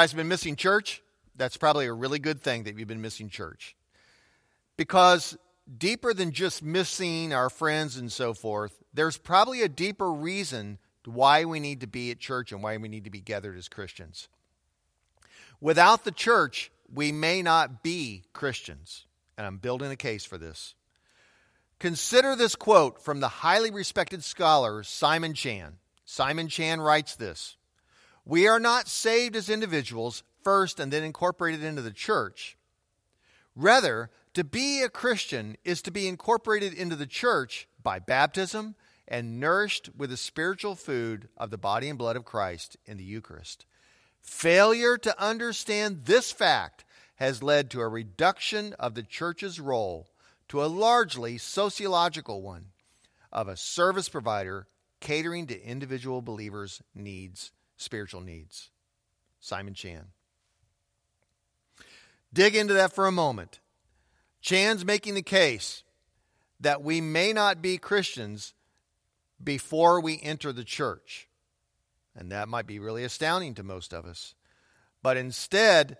Guys have been missing church? That's probably a really good thing that you've been missing church. Because deeper than just missing our friends and so forth, there's probably a deeper reason why we need to be at church and why we need to be gathered as Christians. Without the church, we may not be Christians. And I'm building a case for this. Consider this quote from the highly respected scholar Simon Chan. Simon Chan writes this We are not saved as individuals first and then incorporated into the church. Rather, to be a Christian is to be incorporated into the church by baptism and nourished with the spiritual food of the body and blood of Christ in the Eucharist. Failure to understand this fact has led to a reduction of the church's role to a largely sociological one of a service provider catering to individual believers' needs, spiritual needs. Simon Chan. Dig into that for a moment. Chan's making the case that we may not be Christians before we enter the church. And that might be really astounding to most of us. But instead,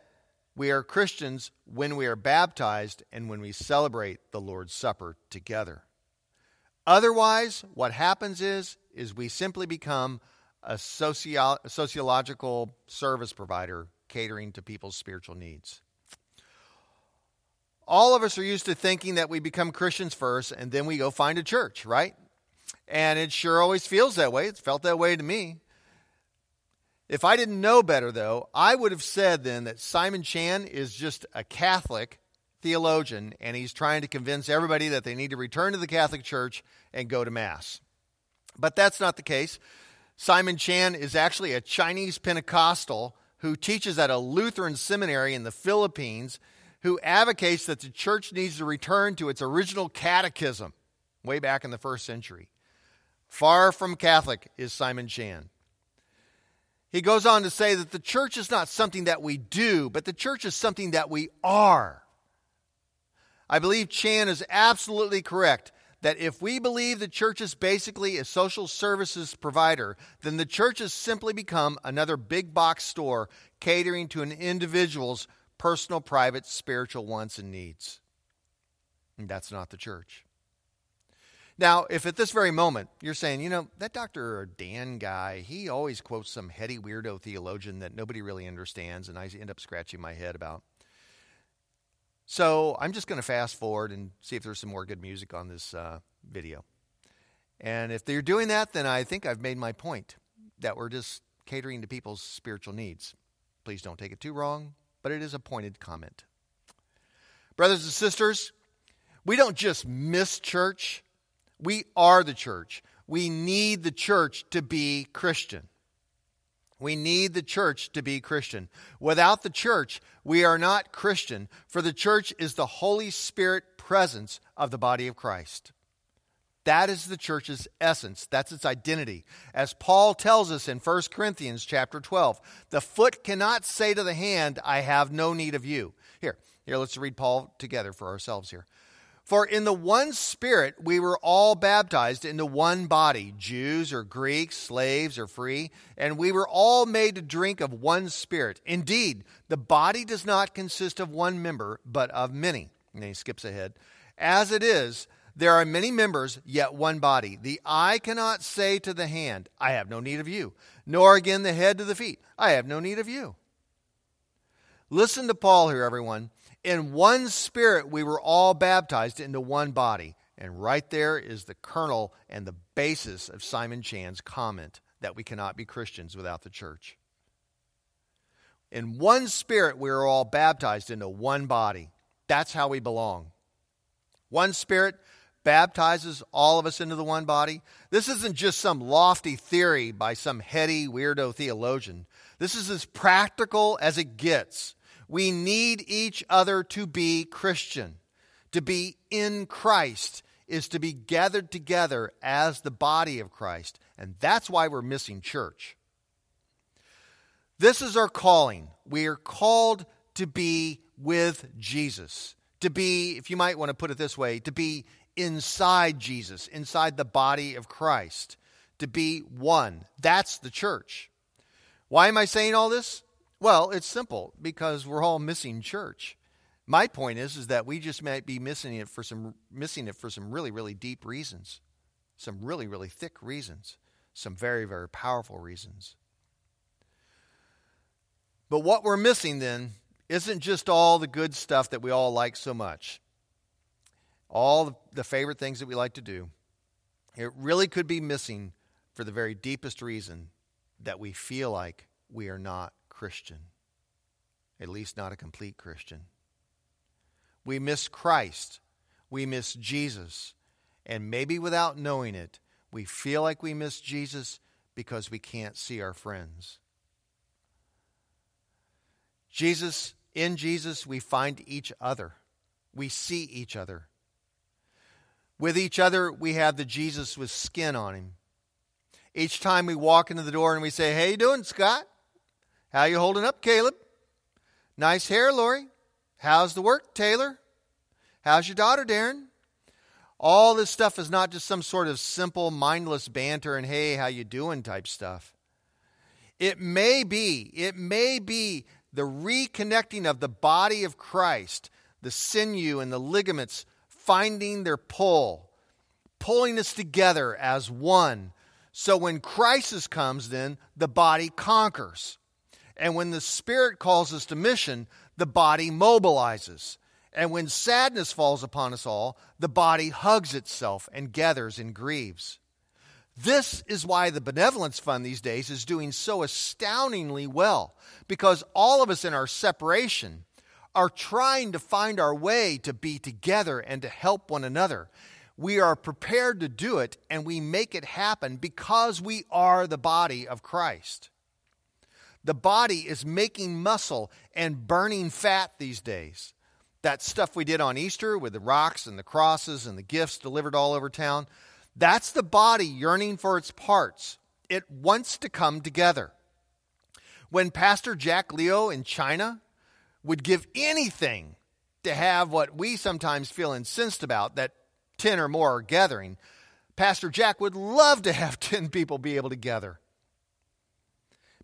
we are Christians when we are baptized and when we celebrate the Lord's Supper together. Otherwise, what happens is is we simply become a socio- sociological service provider catering to people's spiritual needs. All of us are used to thinking that we become Christians first and then we go find a church, right? And it sure always feels that way. It's felt that way to me. If I didn't know better, though, I would have said then that Simon Chan is just a Catholic theologian and he's trying to convince everybody that they need to return to the Catholic Church and go to Mass. But that's not the case. Simon Chan is actually a Chinese Pentecostal who teaches at a Lutheran seminary in the Philippines who advocates that the church needs to return to its original catechism way back in the first century. Far from Catholic is Simon Chan. He goes on to say that the church is not something that we do, but the church is something that we are. I believe Chan is absolutely correct that if we believe the church is basically a social services provider, then the church has simply become another big box store catering to an individual's personal, private, spiritual wants and needs. And that's not the church. Now, if at this very moment you're saying, you know, that Dr. Dan guy, he always quotes some heady weirdo theologian that nobody really understands, and I end up scratching my head about. So I'm just going to fast forward and see if there's some more good music on this uh, video. And if they're doing that, then I think I've made my point that we're just catering to people's spiritual needs. Please don't take it too wrong, but it is a pointed comment. Brothers and sisters, we don't just miss church we are the church. We need the church to be Christian. We need the church to be Christian. Without the church, we are not Christian, for the church is the Holy Spirit presence of the body of Christ. That is the church's essence. That's its identity. As Paul tells us in 1 Corinthians chapter 12, the foot cannot say to the hand, I have no need of you. Here, here, let's read Paul together for ourselves here. For in the one Spirit we were all baptized into one body, Jews or Greeks, slaves or free, and we were all made to drink of one Spirit. Indeed, the body does not consist of one member, but of many. And he skips ahead. As it is, there are many members, yet one body. The eye cannot say to the hand, I have no need of you, nor again the head to the feet, I have no need of you. Listen to Paul here, everyone. In one spirit, we were all baptized into one body. And right there is the kernel and the basis of Simon Chan's comment that we cannot be Christians without the church. In one spirit, we are all baptized into one body. That's how we belong. One spirit baptizes all of us into the one body. This isn't just some lofty theory by some heady weirdo theologian. This is as practical as it gets. We need each other to be Christian. To be in Christ is to be gathered together as the body of Christ. And that's why we're missing church. This is our calling. We are called to be with Jesus. To be, if you might want to put it this way, to be inside Jesus, inside the body of Christ. To be one. That's the church. Why am I saying all this? Well, it's simple because we're all missing church. My point is is that we just might be missing it for some missing it for some really really deep reasons. Some really really thick reasons. Some very very powerful reasons. But what we're missing then isn't just all the good stuff that we all like so much. All the favorite things that we like to do. It really could be missing for the very deepest reason that we feel like we are not Christian, at least not a complete Christian. We miss Christ, we miss Jesus, and maybe without knowing it, we feel like we miss Jesus because we can't see our friends. Jesus, in Jesus, we find each other. We see each other. With each other, we have the Jesus with skin on him. Each time we walk into the door and we say, "How you doing, Scott? How you holding up, Caleb? Nice hair, Lori. How's the work, Taylor? How's your daughter, Darren?" All this stuff is not just some sort of simple, mindless banter and "Hey, how you doing?" type stuff. It may be, it may be the reconnecting of the body of Christ, the sinew and the ligaments finding their pull, pulling us together as one. So when crisis comes, then the body conquers. And when the Spirit calls us to mission, the body mobilizes. And when sadness falls upon us all, the body hugs itself and gathers and grieves. This is why the Benevolence Fund these days is doing so astoundingly well, because all of us in our separation are trying to find our way to be together and to help one another. We are prepared to do it, and we make it happen because we are the body of Christ. The body is making muscle and burning fat these days. That stuff we did on Easter with the rocks and the crosses and the gifts delivered all over town, that's the body yearning for its parts. It wants to come together. When Pastor Jack Leo in China would give anything to have what we sometimes feel incensed about that 10 or more are gathering, Pastor Jack would love to have 10 people be able to gather.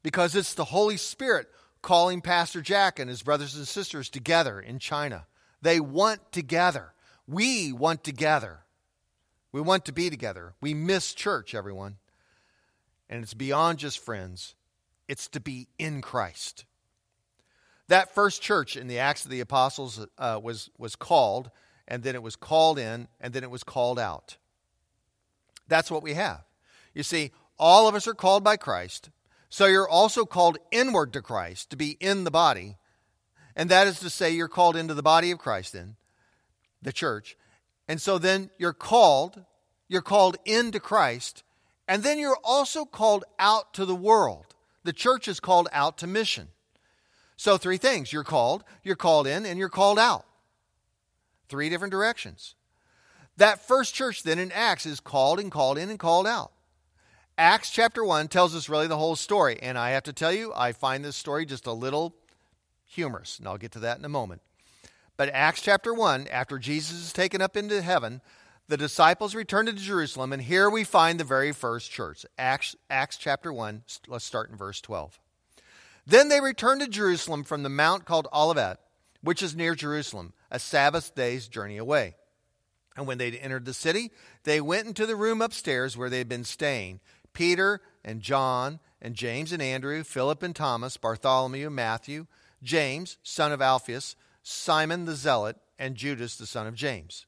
Because it's the Holy Spirit calling Pastor Jack and his brothers and sisters together in China. They want together. We want together. We want to be together. We miss church, everyone. And it's beyond just friends, it's to be in Christ. That first church in the Acts of the Apostles uh, was, was called, and then it was called in, and then it was called out. That's what we have. You see, all of us are called by Christ, so you're also called inward to Christ to be in the body. And that is to say, you're called into the body of Christ, then, the church. And so then you're called, you're called into Christ, and then you're also called out to the world. The church is called out to mission. So, three things you're called, you're called in, and you're called out. Three different directions. That first church then in Acts is called and called in and called out. Acts chapter 1 tells us really the whole story. And I have to tell you, I find this story just a little humorous. And I'll get to that in a moment. But Acts chapter 1, after Jesus is taken up into heaven, the disciples return to Jerusalem, and here we find the very first church. Acts, Acts chapter 1, let's start in verse 12. Then they returned to Jerusalem from the mount called Olivet, which is near Jerusalem, a Sabbath day's journey away. And when they'd entered the city, they went into the room upstairs where they had been staying Peter and John and James and Andrew, Philip and Thomas, Bartholomew, Matthew, James, son of Alphaeus, Simon the Zealot, and Judas the son of James.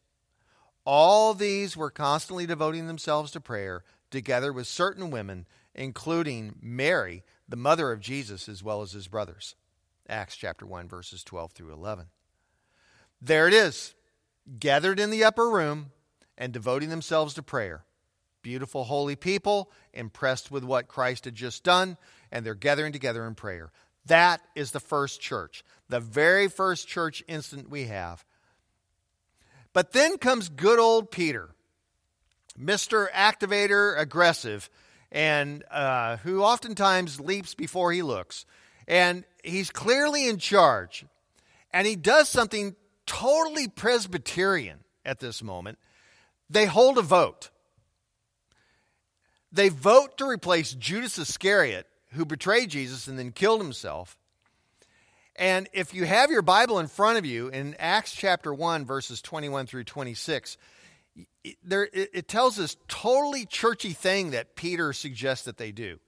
All these were constantly devoting themselves to prayer, together with certain women, including Mary, the mother of Jesus, as well as his brothers. Acts chapter 1, verses 12 through 11. There it is, gathered in the upper room and devoting themselves to prayer. Beautiful, holy people, impressed with what Christ had just done, and they're gathering together in prayer. That is the first church, the very first church instant we have. But then comes good old Peter, Mr. Activator Aggressive, and uh, who oftentimes leaps before he looks. And he's clearly in charge. And he does something totally Presbyterian at this moment. They hold a vote. They vote to replace Judas Iscariot who betrayed Jesus and then killed himself, And if you have your Bible in front of you in Acts chapter 1, verses 21 through 26, there, it tells this totally churchy thing that Peter suggests that they do.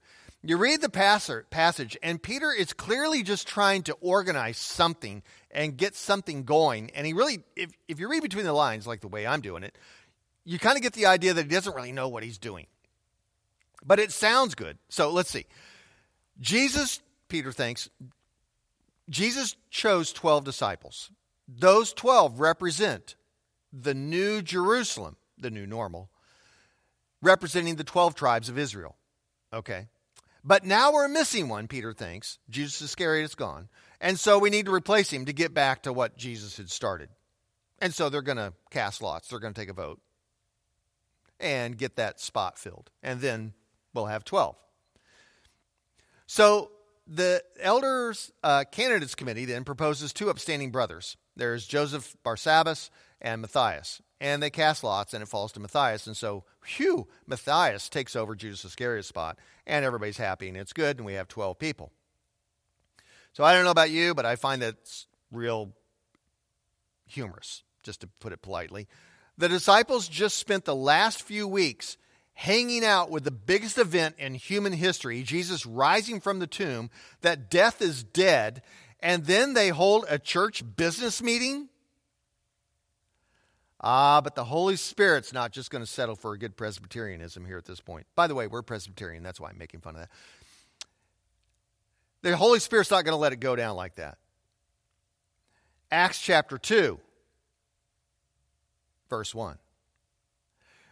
You read the passage, and Peter is clearly just trying to organize something and get something going. And he really, if, if you read between the lines, like the way I'm doing it, you kind of get the idea that he doesn't really know what he's doing. But it sounds good. So let's see. Jesus, Peter thinks, Jesus chose 12 disciples. Those 12 represent the new Jerusalem, the new normal, representing the 12 tribes of Israel. Okay. But now we're missing one, Peter thinks. Judas Iscariot is gone. And so we need to replace him to get back to what Jesus had started. And so they're going to cast lots. They're going to take a vote and get that spot filled. And then we'll have 12. So the elders uh, candidates committee then proposes two upstanding brothers. There's Joseph Barsabbas and Matthias. And they cast lots, and it falls to Matthias. And so, whew, Matthias takes over Judas Iscariot's spot, and everybody's happy, and it's good, and we have 12 people. So I don't know about you, but I find that real humorous, just to put it politely. The disciples just spent the last few weeks hanging out with the biggest event in human history, Jesus rising from the tomb, that death is dead, and then they hold a church business meeting? Ah, but the Holy Spirit's not just going to settle for a good Presbyterianism here at this point. By the way, we're Presbyterian. That's why I'm making fun of that. The Holy Spirit's not going to let it go down like that. Acts chapter 2, verse 1.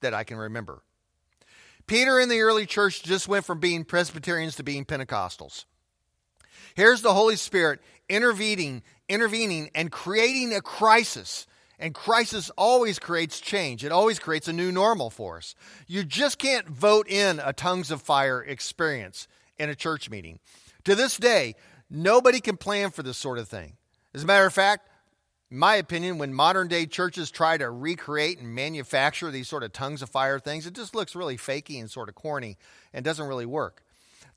that I can remember. Peter and the early church just went from being Presbyterians to being Pentecostals. Here's the Holy Spirit intervening, intervening and creating a crisis. And crisis always creates change. It always creates a new normal for us. You just can't vote in a tongues of fire experience in a church meeting. To this day, nobody can plan for this sort of thing. As a matter of fact, in my opinion, when modern day churches try to recreate and manufacture these sort of tongues of fire things, it just looks really fakey and sort of corny and doesn't really work.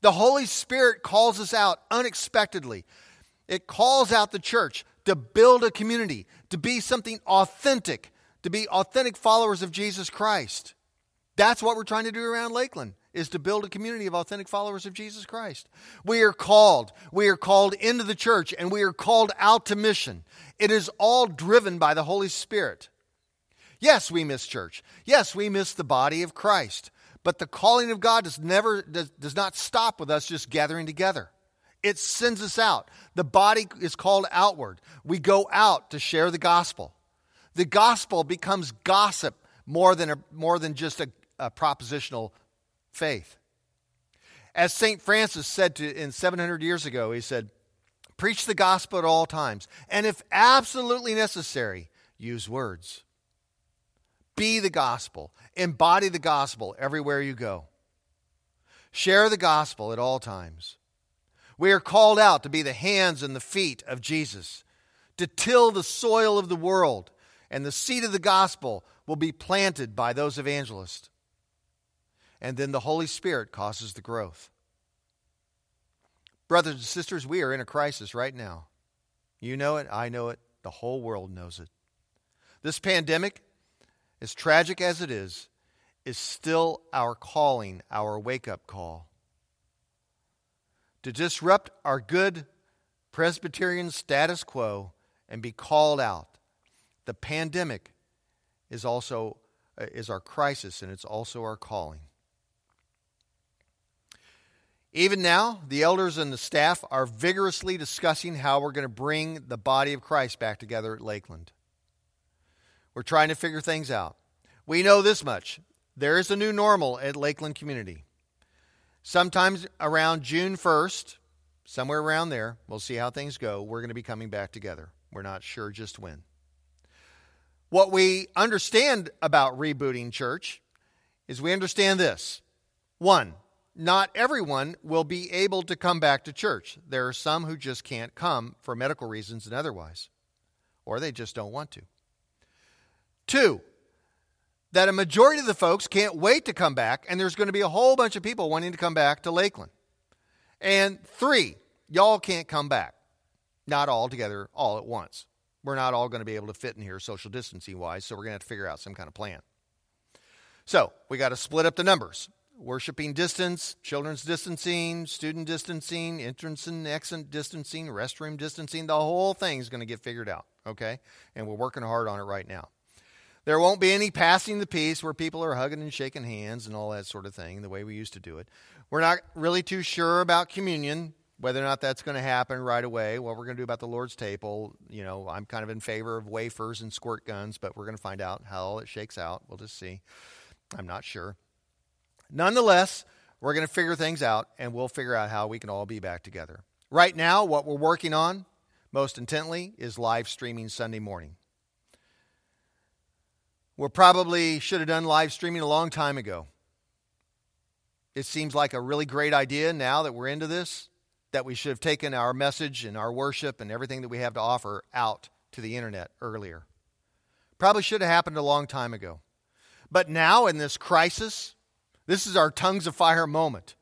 The Holy Spirit calls us out unexpectedly. It calls out the church to build a community, to be something authentic, to be authentic followers of Jesus Christ. That's what we're trying to do around Lakeland is to build a community of authentic followers of Jesus Christ. We are called. We are called into the church and we are called out to mission. It is all driven by the Holy Spirit. Yes, we miss church. Yes, we miss the body of Christ. But the calling of God does never does, does not stop with us just gathering together. It sends us out. The body is called outward. We go out to share the gospel. The gospel becomes gossip more than a, more than just a, a propositional faith. As St. Francis said to, in 700 years ago, he said, Preach the gospel at all times, and if absolutely necessary, use words. Be the gospel, embody the gospel everywhere you go. Share the gospel at all times. We are called out to be the hands and the feet of Jesus, to till the soil of the world, and the seed of the gospel will be planted by those evangelists and then the Holy Spirit causes the growth. Brothers and sisters, we are in a crisis right now. You know it, I know it, the whole world knows it. This pandemic, as tragic as it is, is still our calling, our wake up call. To disrupt our good Presbyterian status quo and be called out. The pandemic is also uh, is our crisis and it's also our calling. Even now, the elders and the staff are vigorously discussing how we're going to bring the body of Christ back together at Lakeland. We're trying to figure things out. We know this much there is a new normal at Lakeland Community. Sometimes around June 1st, somewhere around there, we'll see how things go. We're going to be coming back together. We're not sure just when. What we understand about rebooting church is we understand this. One, not everyone will be able to come back to church. There are some who just can't come for medical reasons and otherwise, or they just don't want to. Two, that a majority of the folks can't wait to come back, and there's going to be a whole bunch of people wanting to come back to Lakeland. And three, y'all can't come back. Not all together, all at once. We're not all going to be able to fit in here social distancing wise, so we're going to have to figure out some kind of plan. So we got to split up the numbers worshiping distance, children's distancing, student distancing, entrance and exit distancing, restroom distancing. The whole thing is going to get figured out, okay? And we're working hard on it right now. There won't be any passing the peace where people are hugging and shaking hands and all that sort of thing, the way we used to do it. We're not really too sure about communion, whether or not that's going to happen right away. What we're going to do about the Lord's table, you know, I'm kind of in favor of wafers and squirt guns, but we're going to find out how it shakes out. We'll just see. I'm not sure. Nonetheless, we're going to figure things out and we'll figure out how we can all be back together. Right now, what we're working on most intently is live streaming Sunday morning. We probably should have done live streaming a long time ago. It seems like a really great idea now that we're into this, that we should have taken our message and our worship and everything that we have to offer out to the internet earlier. Probably should have happened a long time ago. But now, in this crisis, this is our tongues of fire moment.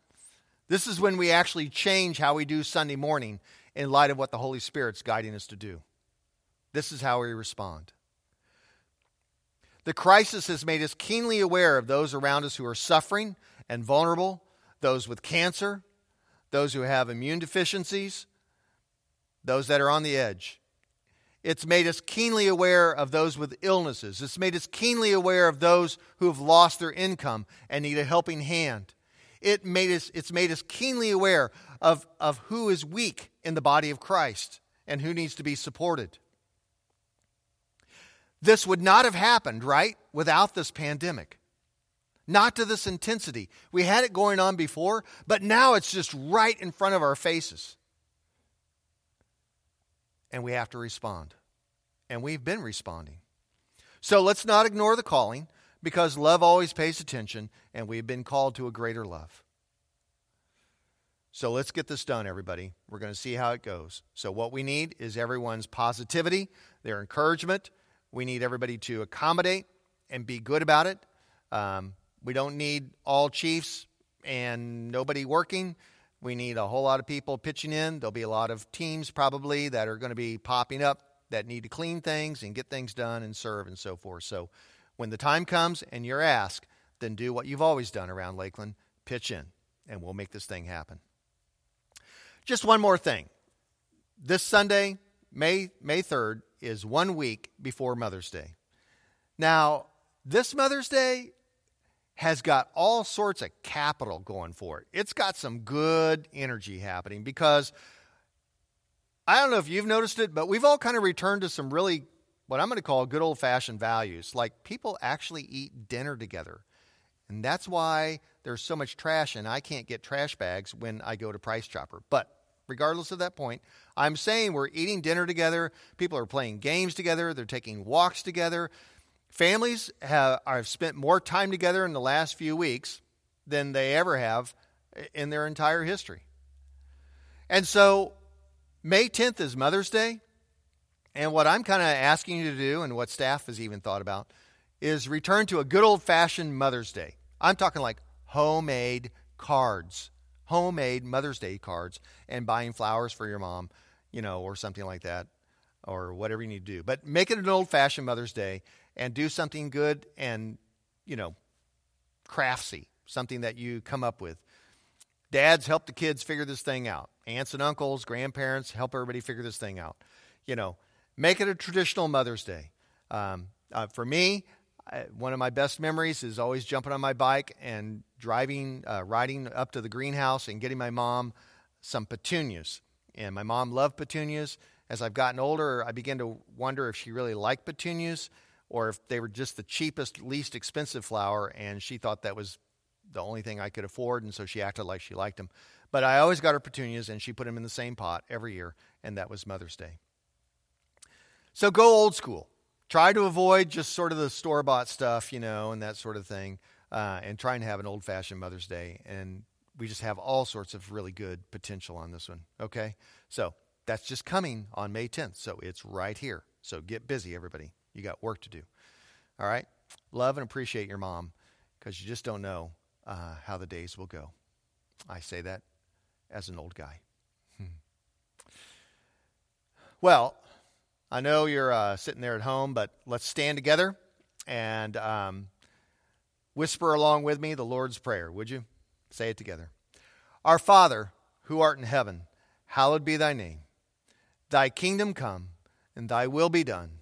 This is when we actually change how we do Sunday morning in light of what the Holy Spirit's guiding us to do. This is how we respond. The crisis has made us keenly aware of those around us who are suffering and vulnerable, those with cancer, those who have immune deficiencies, those that are on the edge. It's made us keenly aware of those with illnesses. It's made us keenly aware of those who have lost their income and need a helping hand. It made us, it's made us keenly aware of, of who is weak in the body of Christ and who needs to be supported. This would not have happened, right, without this pandemic. Not to this intensity. We had it going on before, but now it's just right in front of our faces. And we have to respond. And we've been responding. So let's not ignore the calling because love always pays attention, and we've been called to a greater love. So let's get this done, everybody. We're going to see how it goes. So, what we need is everyone's positivity, their encouragement, we need everybody to accommodate and be good about it. Um, we don't need all chiefs and nobody working. We need a whole lot of people pitching in. There'll be a lot of teams probably that are going to be popping up that need to clean things and get things done and serve and so forth. So when the time comes and you're asked, then do what you've always done around Lakeland pitch in, and we'll make this thing happen. Just one more thing. This Sunday, May, May 3rd, is one week before Mother's Day. Now, this Mother's Day has got all sorts of capital going for it. It's got some good energy happening because I don't know if you've noticed it, but we've all kind of returned to some really what I'm going to call good old fashioned values. Like people actually eat dinner together. And that's why there's so much trash, and I can't get trash bags when I go to Price Chopper. But regardless of that point. I'm saying we're eating dinner together. People are playing games together. They're taking walks together. Families have, have spent more time together in the last few weeks than they ever have in their entire history. And so, May 10th is Mother's Day. And what I'm kind of asking you to do, and what staff has even thought about, is return to a good old fashioned Mother's Day. I'm talking like homemade cards homemade Mother's Day cards and buying flowers for your mom, you know, or something like that, or whatever you need to do. But make it an old fashioned Mother's Day and do something good and, you know, craftsy, something that you come up with. Dads help the kids figure this thing out. Aunts and uncles, grandparents help everybody figure this thing out. You know, make it a traditional Mother's Day. Um, uh, for me, I, one of my best memories is always jumping on my bike and driving, uh, riding up to the greenhouse and getting my mom some petunias. And my mom loved petunias. As I've gotten older, I began to wonder if she really liked petunias or if they were just the cheapest, least expensive flower, and she thought that was the only thing I could afford, and so she acted like she liked them. But I always got her petunias, and she put them in the same pot every year, and that was Mother's Day. So go old school. Try to avoid just sort of the store bought stuff, you know, and that sort of thing, uh, and try and have an old fashioned Mother's Day. And we just have all sorts of really good potential on this one, okay? So that's just coming on May 10th. So it's right here. So get busy, everybody. You got work to do. All right? Love and appreciate your mom because you just don't know uh, how the days will go. I say that as an old guy. Hmm. Well, I know you're uh, sitting there at home, but let's stand together and um, whisper along with me the Lord's Prayer, would you? Say it together. Our Father, who art in heaven, hallowed be thy name. Thy kingdom come, and thy will be done,